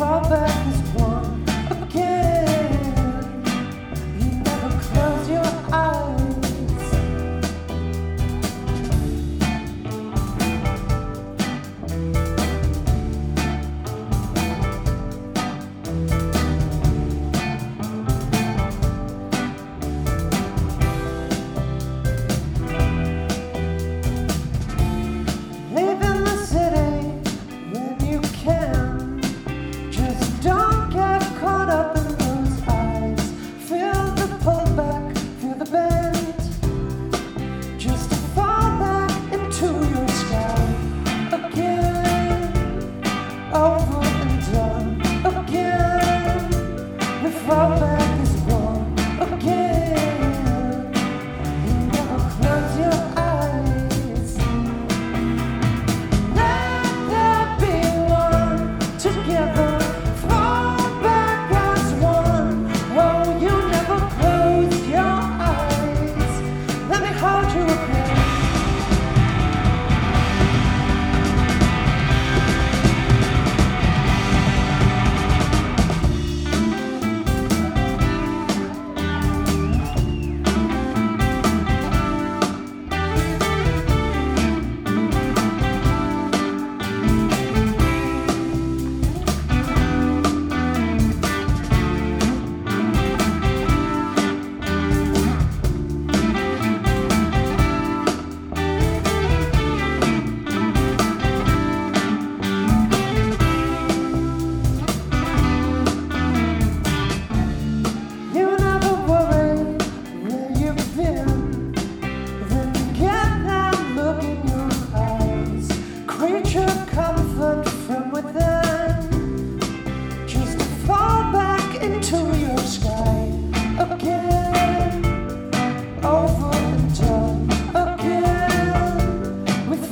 call back is one.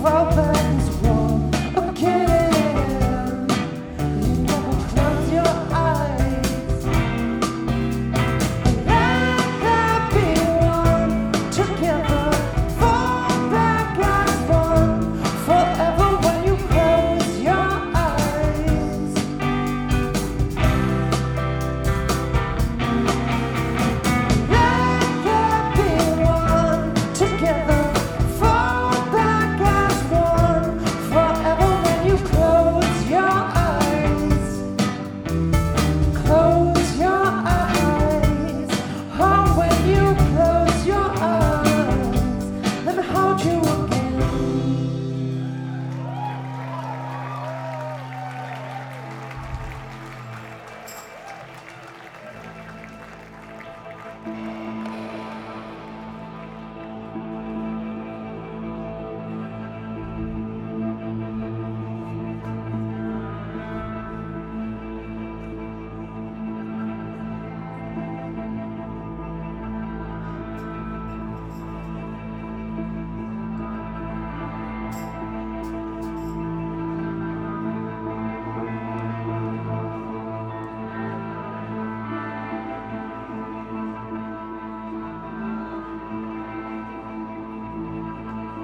over.